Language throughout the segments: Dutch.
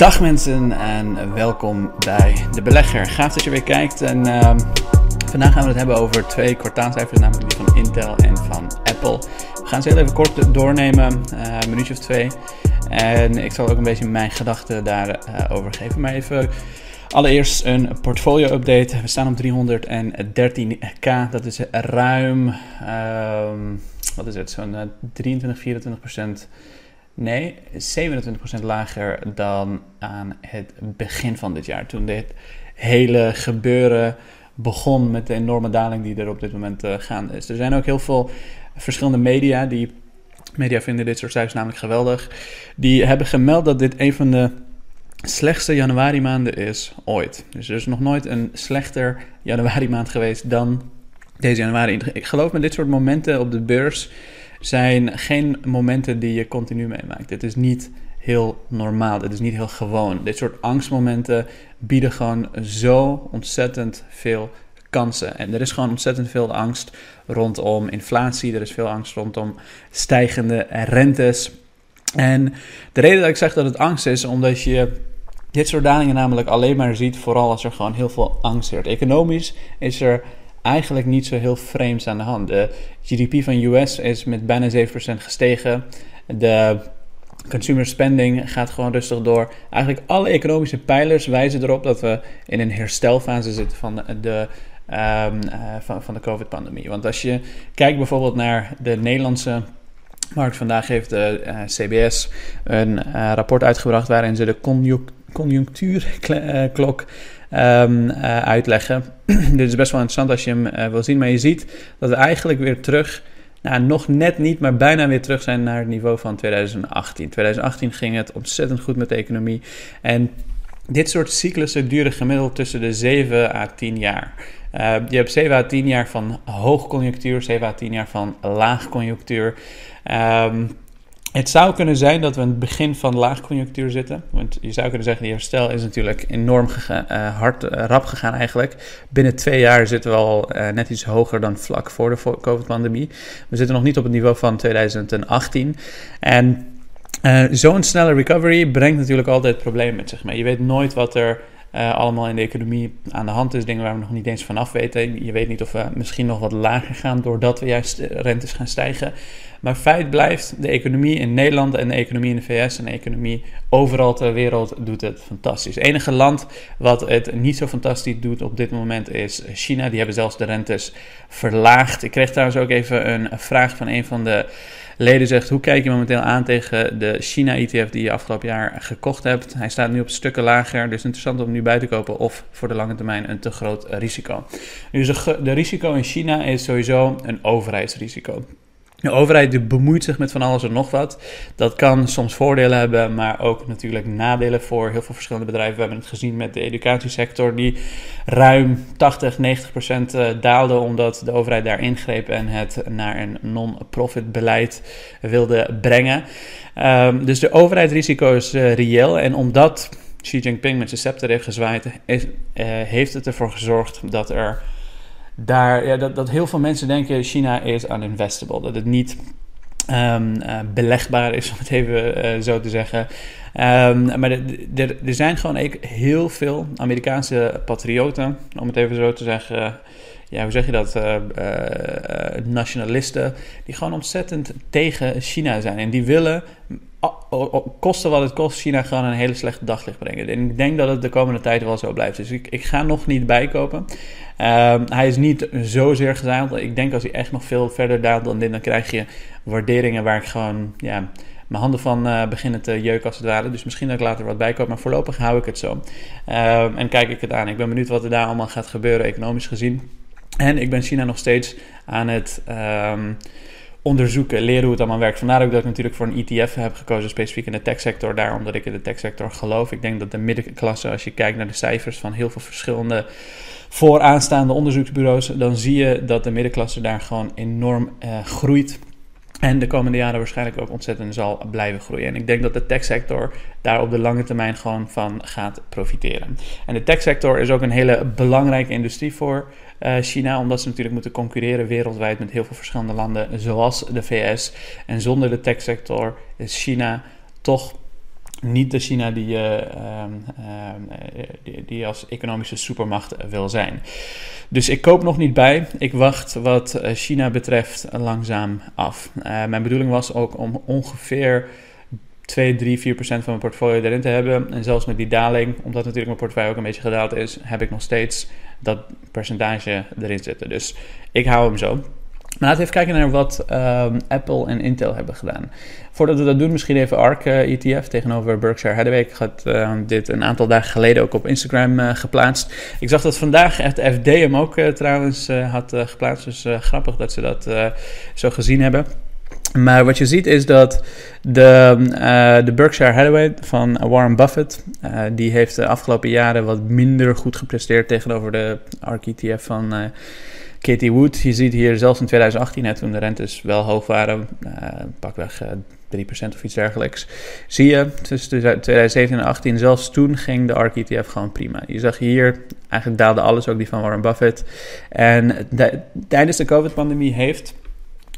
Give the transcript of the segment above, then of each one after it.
Dag mensen en welkom bij De Belegger. Gaaf dat je weer kijkt en uh, vandaag gaan we het hebben over twee kwartaalcijfers, namelijk die van Intel en van Apple. We gaan ze heel even kort doornemen, uh, een minuutje of twee. En ik zal ook een beetje mijn gedachten daarover uh, geven. Maar even allereerst een portfolio update. We staan op 313k, dat is ruim, uh, wat is het, zo'n 23, 24 procent Nee, 27% lager dan aan het begin van dit jaar. Toen dit hele gebeuren begon met de enorme daling die er op dit moment uh, gaande is. Er zijn ook heel veel verschillende media die. Media vinden dit soort cijfers namelijk geweldig. Die hebben gemeld dat dit een van de slechtste januari maanden is ooit. Dus er is nog nooit een slechter januari maand geweest dan deze januari. Ik geloof met dit soort momenten op de beurs zijn geen momenten die je continu meemaakt. Dit is niet heel normaal. Dit is niet heel gewoon. Dit soort angstmomenten bieden gewoon zo ontzettend veel kansen. En er is gewoon ontzettend veel angst rondom inflatie. Er is veel angst rondom stijgende rentes. En de reden dat ik zeg dat het angst is, omdat je dit soort dalingen namelijk alleen maar ziet, vooral als er gewoon heel veel angst is. Economisch is er eigenlijk niet zo heel vreemds aan de hand. De GDP van US is met bijna 7% gestegen. De consumer spending gaat gewoon rustig door. Eigenlijk alle economische pijlers wijzen erop dat we in een herstelfase zitten van de, um, van, van de COVID-pandemie. Want als je kijkt bijvoorbeeld naar de Nederlandse markt, vandaag heeft de uh, CBS een rapport uitgebracht waarin ze de conjunctuurklok um, uh, uitleggen. Dit is best wel interessant als je hem uh, wil zien, maar je ziet dat we eigenlijk weer terug, nou, nog net niet, maar bijna weer terug zijn naar het niveau van 2018. 2018 ging het ontzettend goed met de economie en dit soort cyclussen duren gemiddeld tussen de 7 à 10 jaar. Uh, je hebt 7 à 10 jaar van hoogconjunctuur, 7 à 10 jaar van laagconjunctuur. Um, het zou kunnen zijn dat we in het begin van laagconjunctuur zitten. Want je zou kunnen zeggen, die herstel is natuurlijk enorm uh, hard, uh, rap gegaan eigenlijk. Binnen twee jaar zitten we al uh, net iets hoger dan vlak voor de COVID-pandemie. We zitten nog niet op het niveau van 2018. En zo'n snelle recovery brengt natuurlijk altijd problemen met zich mee. Je weet nooit wat er uh, allemaal in de economie aan de hand is. Dingen waar we nog niet eens vanaf weten. Je weet niet of we misschien nog wat lager gaan doordat we juist rentes gaan stijgen. Maar feit blijft, de economie in Nederland en de economie in de VS en de economie overal ter wereld doet het fantastisch. Het enige land wat het niet zo fantastisch doet op dit moment is China. Die hebben zelfs de rentes verlaagd. Ik kreeg trouwens ook even een vraag van een van de leden zegt: Hoe kijk je momenteel aan tegen de China-ETF die je afgelopen jaar gekocht hebt? Hij staat nu op stukken lager, dus interessant om nu bij te kopen of voor de lange termijn een te groot risico. Dus de risico in China is sowieso een overheidsrisico. De overheid bemoeit zich met van alles en nog wat. Dat kan soms voordelen hebben, maar ook natuurlijk nadelen voor heel veel verschillende bedrijven. We hebben het gezien met de educatiesector, die ruim 80, 90 procent eh, daalde omdat de overheid daar ingreep en het naar een non-profit beleid wilde brengen. Um, dus de overheidsrisico is uh, reëel en omdat Xi Jinping met zijn scepter heeft gezwaaid, uh, heeft het ervoor gezorgd dat er daar, ja, dat, dat heel veel mensen denken China is uninvestable. Dat het niet um, uh, belegbaar is, om het even uh, zo te zeggen. Um, maar er zijn gewoon heel veel Amerikaanse patrioten, om het even zo te zeggen. Ja, hoe zeg je dat? Uh, nationalisten, die gewoon ontzettend tegen China zijn. En die willen kosten wat het kost, China gewoon een hele slechte daglicht brengen. En ik denk dat het de komende tijd wel zo blijft. Dus ik, ik ga nog niet bijkopen. Um, hij is niet zozeer gedaald. Ik denk als hij echt nog veel verder daalt dan dit, dan krijg je waarderingen waar ik gewoon ja, mijn handen van uh, beginnen te jeuken als het ware. Dus misschien dat ik later wat bijkoop, maar voorlopig hou ik het zo. Um, en kijk ik het aan. Ik ben benieuwd wat er daar allemaal gaat gebeuren, economisch gezien. En ik ben China nog steeds aan het. Um, onderzoeken, leren hoe het allemaal werkt. Vandaar ook dat ik natuurlijk voor een ETF heb gekozen, specifiek in de techsector. Daarom omdat ik in de techsector geloof. Ik denk dat de middenklasse, als je kijkt naar de cijfers van heel veel verschillende vooraanstaande onderzoeksbureaus, dan zie je dat de middenklasse daar gewoon enorm uh, groeit. En de komende jaren waarschijnlijk ook ontzettend zal blijven groeien. En ik denk dat de techsector daar op de lange termijn gewoon van gaat profiteren. En de techsector is ook een hele belangrijke industrie voor uh, China, omdat ze natuurlijk moeten concurreren wereldwijd met heel veel verschillende landen, zoals de VS. En zonder de techsector is China toch niet de China die, uh, die, die, als economische supermacht wil zijn. Dus ik koop nog niet bij. Ik wacht wat China betreft langzaam af. mijn bedoeling was ook om ongeveer 2, 3, 4 procent van mijn portfolio erin te hebben. En zelfs met die daling, omdat natuurlijk mijn portefeuille ook een beetje gedaald is, heb ik nog steeds dat percentage erin zitten. Dus ik hou hem zo. Maar laten we even kijken naar wat um, Apple en Intel hebben gedaan. Voordat we dat doen, misschien even ARK uh, ETF tegenover Berkshire Hathaway. Ik had uh, dit een aantal dagen geleden ook op Instagram uh, geplaatst. Ik zag dat vandaag het FD hem ook uh, trouwens had geplaatst. Dus grappig dat ze dat zo gezien hebben. Maar wat je ziet is dat de, de Berkshire Hathaway van Warren Buffett, die heeft de afgelopen jaren wat minder goed gepresteerd tegenover de ARK ETF van Katie Wood. Je ziet hier zelfs in 2018, hè, toen de rentes wel hoog waren, pakweg 3% of iets dergelijks, zie je tussen 2017 en 2018, zelfs toen ging de ARK ETF gewoon prima. Je zag hier, eigenlijk daalde alles, ook die van Warren Buffett. En tijdens de COVID-pandemie heeft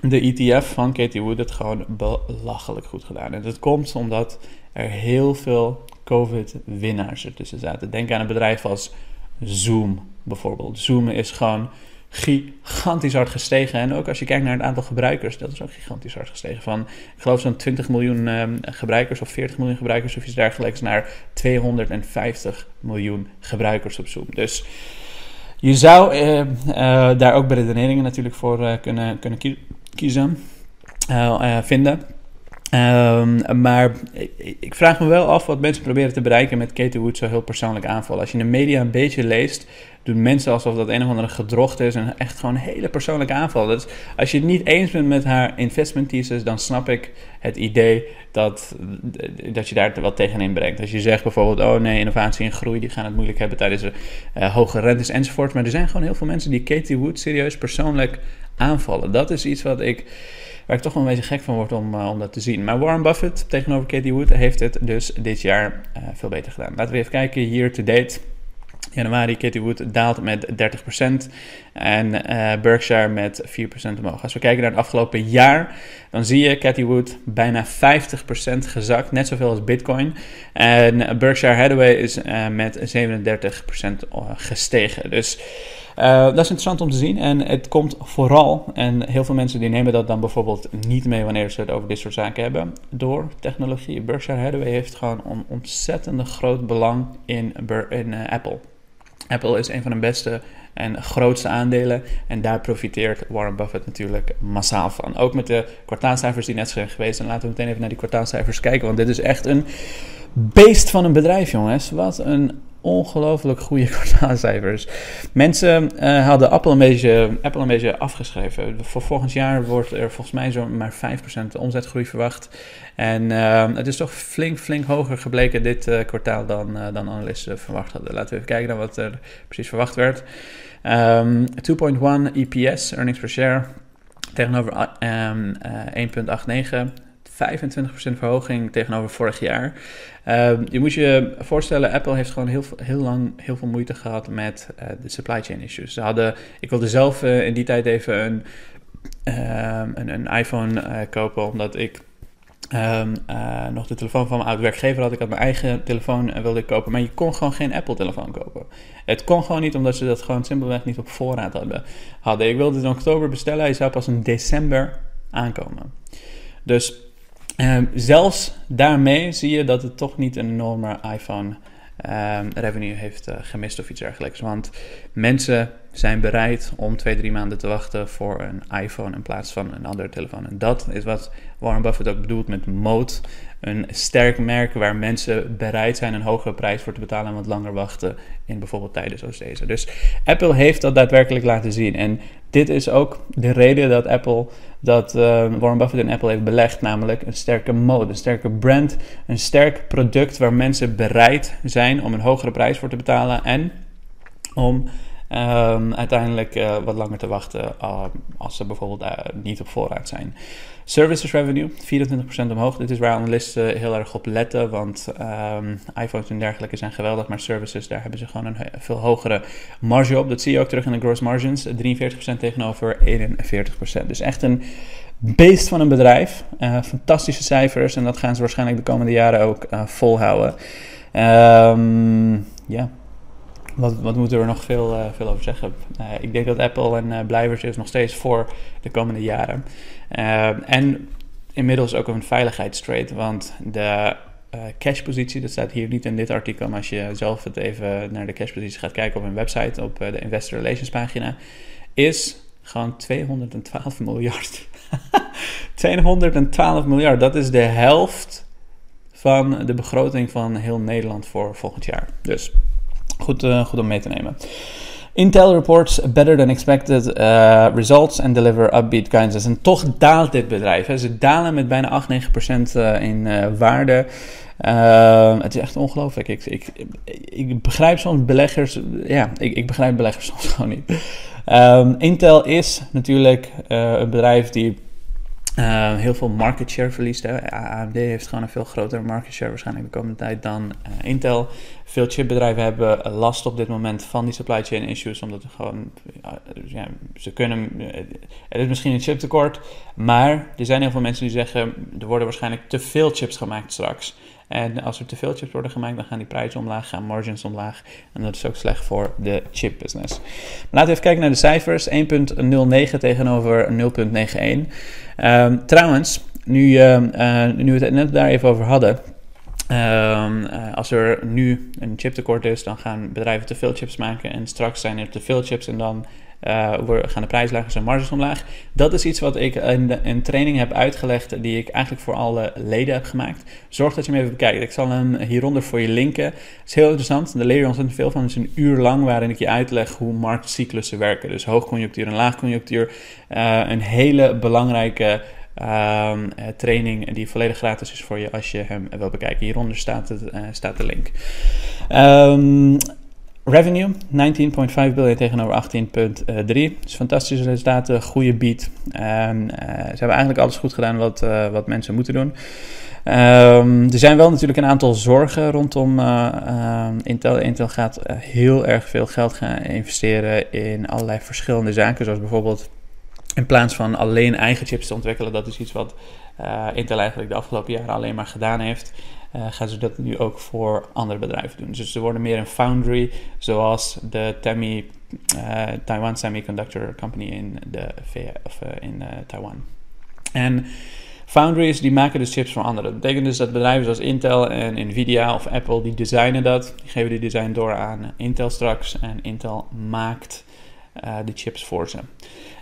de ETF van Katie Wood het gewoon belachelijk goed gedaan. En dat komt omdat er heel veel COVID-winnaars ertussen zaten. Denk aan een bedrijf als Zoom bijvoorbeeld. Zoom is gewoon gigantisch hard gestegen. En ook als je kijkt naar het aantal gebruikers, dat is ook gigantisch hard gestegen. Van, ik geloof zo'n 20 miljoen uh, gebruikers of 40 miljoen gebruikers of iets dergelijks naar 250 miljoen gebruikers op Zoom. Dus je zou uh, uh, daar ook beredeneringen natuurlijk voor kunnen, kunnen kiezen, uh, vinden. Um, maar ik, vraag me wel af wat mensen proberen te bereiken met Katie Wood zo heel persoonlijk aanvallen. Als je de media een beetje leest, doen mensen alsof dat een of andere gedrocht is en echt gewoon een hele persoonlijke aanval. Dus als je het niet eens bent met haar investment thesis, dan snap ik het idee dat, dat je daar wat tegenin brengt. Als je zegt bijvoorbeeld, oh nee, innovatie en groei die gaan het moeilijk hebben tijdens de uh, hoge rentes enzovoort. Maar er zijn gewoon heel veel mensen die Katie Wood serieus persoonlijk aanvallen. Dat is iets wat ik, waar ik toch wel een beetje gek van word om, uh, om dat te zien. Maar Warren Buffett tegenover Katie Wood heeft het dus dit jaar uh, veel beter gedaan. Laten we even kijken, year to date. Januari, Katie Wood daalt met 30% en uh, Berkshire met 4% omhoog. Als we kijken naar het afgelopen jaar, dan zie je Katie Wood bijna 50% gezakt, net zoveel als Bitcoin. En Berkshire Hathaway is met 37% gestegen. Dus uh, dat is interessant om te zien en het komt vooral, en heel veel mensen die nemen dat dan bijvoorbeeld niet mee wanneer ze het over dit soort zaken hebben, door technologie. Berkshire Hathaway heeft gewoon een ontzettend groot belang in, uh, Apple. Apple is een van de beste en grootste aandelen. En daar profiteert Warren Buffett natuurlijk massaal van. Ook met de kwartaalcijfers die net zijn geweest. En laten we meteen even naar die kwartaalcijfers kijken. Want dit is echt een beest van een bedrijf, jongens. Wat een ongelooflijk goede kwartaalcijfers. Mensen uh, hadden Apple een, beetje, Apple een beetje afgeschreven. Voor volgend jaar wordt er volgens mij zo'n maar 5% omzetgroei verwacht. En uh, het is toch flink, flink hoger gebleken dit uh, kwartaal dan, dan analisten verwacht hadden. Laten we even kijken naar wat er precies verwacht werd. Um, ehm, 2.1 EPS, earnings per share, tegenover um, 1.89. 25% verhoging tegenover vorig jaar. Uh, je moet je voorstellen, Apple heeft gewoon heel, heel lang heel veel moeite gehad met uh, de supply chain issues. Ze hadden, ik wilde zelf uh, in die tijd even een, ehm, een, een, iPhone eh, kopen, omdat ik um, nog de telefoon van mijn oude werkgever had. Ik had mijn eigen telefoon wilde ik kopen, maar je kon gewoon geen Apple-telefoon kopen. Het kon gewoon niet, omdat ze dat gewoon simpelweg niet op voorraad hadden. hadden. Ik wilde het in oktober bestellen, hij zou pas in december aankomen. Dus Um, zelfs daarmee zie je dat het toch niet een enorme iPhone um, revenue heeft uh, gemist of iets dergelijks. Want mensen zijn bereid om twee, drie maanden te wachten voor een iPhone in plaats van een andere telefoon. En dat is wat Warren Buffett ook bedoelt met mode. Een sterk merk waar mensen bereid zijn een hogere prijs voor te betalen en wat langer wachten in bijvoorbeeld tijden zoals deze. Dus Apple heeft dat daadwerkelijk laten zien. En dit is ook de reden dat Apple, dat uh, Warren Buffett in Apple heeft belegd, namelijk een sterke mode, een sterke brand, een sterk product waar mensen bereid zijn om een hogere prijs voor te betalen en om um, uiteindelijk uh, wat langer te wachten uh, als ze bijvoorbeeld uh, niet op voorraad zijn. Services revenue, 24% omhoog. Dit is waar analisten heel erg op letten, want um, iPhones en dergelijke zijn geweldig, maar services, daar hebben ze gewoon een veel hogere marge op. Dat zie je ook terug in de gross margins, 43% tegenover 41%. Dus echt een beest van een bedrijf. Fantastische cijfers en dat gaan ze waarschijnlijk de komende jaren ook uh, volhouden. Ja, wat, wat moeten we er nog veel, uh, veel over zeggen? Uh, ik denk dat Apple een uh, blijvers is nog steeds voor de komende jaren. en inmiddels ook een veiligheidstrade, want de cashpositie, dat staat hier niet in dit artikel, maar als je zelf het even naar de cashpositie gaat kijken op hun website, op de Investor Relations pagina, is gewoon 212 miljard. 212 miljard, dat is de helft van de begroting van heel Nederland voor volgend jaar. Dus Goed, uh, goed om mee te nemen. Intel reports better than expected uh, results and deliver upbeat guidance. En toch daalt dit bedrijf. Hè. Ze dalen met bijna 8-9% uh, in uh, waarde. Het is echt ongelooflijk. Ik, ik, ik, begrijp soms beleggers. Ja, ik, ik begrijp beleggers soms gewoon niet. Um, Intel is natuurlijk een bedrijf die uh, heel veel market share verliest. Hè. AMD heeft gewoon een veel grotere market share waarschijnlijk de komende tijd dan uh, Intel. Veel chipbedrijven hebben last op dit moment van die supply chain issues, omdat gewoon, ja, ze kunnen, er is misschien een chiptekort, maar er zijn heel veel mensen die zeggen, er worden waarschijnlijk te veel chips gemaakt straks. En als er te veel chips worden gemaakt, dan gaan die prijzen omlaag, gaan margins omlaag. En dat is ook slecht voor de chip business. Maar laten we even kijken naar de cijfers. 1.09 tegenover 0.91. Um, ehm, trouwens, nu, uh, nu we het net daar even over hadden. Um, uh, als er nu een chiptekort is, dan gaan bedrijven te veel chips maken. En straks zijn er te veel chips en dan uh, gaan de prijzen en marges omlaag. Dat is iets wat ik in een training heb uitgelegd die ik eigenlijk voor alle leden heb gemaakt. Zorg dat je hem even bekijkt. Ik zal hem hieronder voor je linken. Is heel interessant. Daar leer je ontzettend veel van. Het is een uur lang waarin ik je uitleg hoe marktcyclussen werken. Dus hoogconjunctuur en laagconjunctuur. Uh, een hele belangrijke uh, training die volledig gratis is voor je als je hem wil bekijken. Hieronder staat, het, uh, staat de link. Um, Revenue 19,5 biljoen tegenover 18,3. Dus fantastische resultaten, goede beat. Um, uh, ze hebben eigenlijk alles goed gedaan wat, uh, wat mensen moeten doen. Um, er zijn wel natuurlijk een aantal zorgen rondom uh, Intel. Intel gaat heel erg veel geld gaan investeren in allerlei verschillende zaken. Zoals bijvoorbeeld in plaats van alleen eigen chips te ontwikkelen. Dat is iets wat Intel eigenlijk de afgelopen jaren alleen maar gedaan heeft uh, gaan ze dat nu ook voor andere bedrijven doen. Dus ze worden meer een foundry, zoals de uh, Taiwan Semiconductor Company in, de uh, in Taiwan. En foundries die maken dus chips voor anderen. Dat betekent dus dat bedrijven zoals Intel en Nvidia of Apple, die designen dat. Die geven die design door aan Intel straks. En Intel maakt de chips voor ze.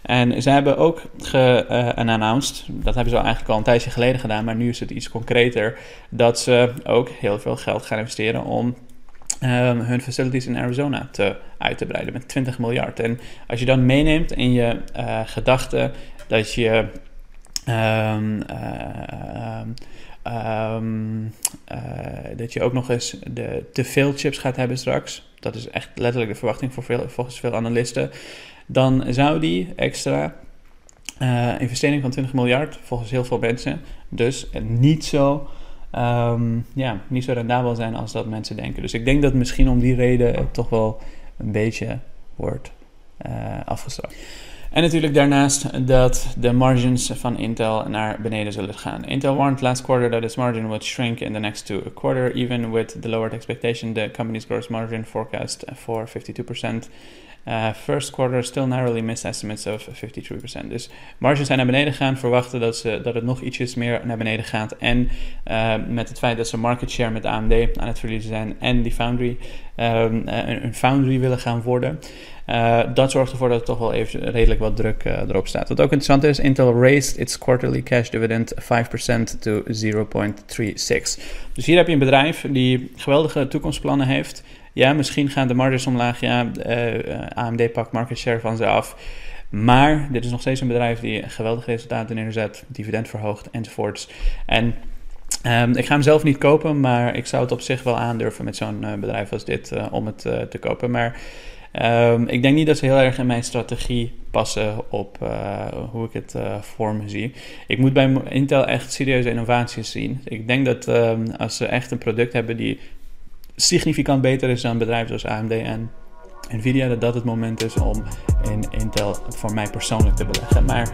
En ze hebben ook geannounced, uh, dat hebben ze eigenlijk al een tijdje geleden gedaan, maar nu is het iets concreter, dat ze ook heel veel geld gaan investeren om um, hun facilities in Arizona te, uit te breiden met 20 miljard. En als je dan meeneemt in je uh, gedachten dat je. Um, um, dat je ook nog eens de, te veel chips gaat hebben straks. Dat is echt letterlijk de verwachting voor veel, volgens veel analisten dan zou die extra uh, investering van 20 miljard, volgens heel veel mensen, dus niet zo, um, ja, niet zo rendabel zijn als dat mensen denken. Dus ik denk dat misschien om die reden het toch wel een beetje wordt uh, afgestraft. En natuurlijk daarnaast dat de margins van Intel naar beneden zullen gaan. Intel warned last quarter that its margin would shrink in the next two quarter, even with the lowered expectation. The company's gross margin forecast for 52% Uh, first quarter still narrowly missed estimates of 53%. Dus marges zijn naar beneden gegaan. Verwachten dat, ze, dat het nog ietsjes meer naar beneden gaat. En uh, met het feit dat ze market share met AMD aan het verliezen zijn. En die foundry, um, een, een, foundry willen gaan worden. Uh, dat zorgt ervoor dat er toch wel even redelijk wat druk erop staat. Wat ook interessant is, Intel raised its quarterly cash dividend 5% to 0.36. Dus hier heb je een bedrijf die geweldige toekomstplannen heeft. Ja, misschien gaan de marges omlaag. Ja, uh, AMD pakt market share van ze af. Maar dit is nog steeds een bedrijf die geweldige resultaten neerzet, dividend verhoogt enzovoorts. En um, ik ga hem zelf niet kopen, maar ik zou het op zich wel aandurven met zo'n uh, bedrijf als dit uh, om het te kopen. Maar Ehm, ik denk niet dat ze heel erg in mijn strategie passen op hoe ik het voor me zie. Ik moet bij Intel echt serieuze innovaties zien. Ik denk dat ehm, als ze echt een product hebben die significant beter is dan bedrijven zoals AMD en Nvidia, dat dat het moment is om in Intel voor mij persoonlijk te beleggen. Maar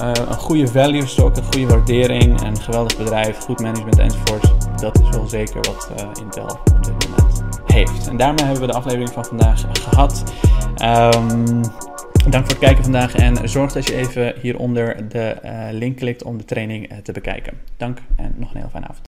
uh, een goede value stock, een goede waardering, een geweldig bedrijf, goed management enzovoort, dat is wel zeker wat uh, Intel op dit moment heeft. En daarmee hebben we de aflevering van vandaag gehad. Um, Dank voor het kijken vandaag en zorg dat je even hieronder de uh, link klikt om de training te bekijken. Dank en nog een heel fijne avond.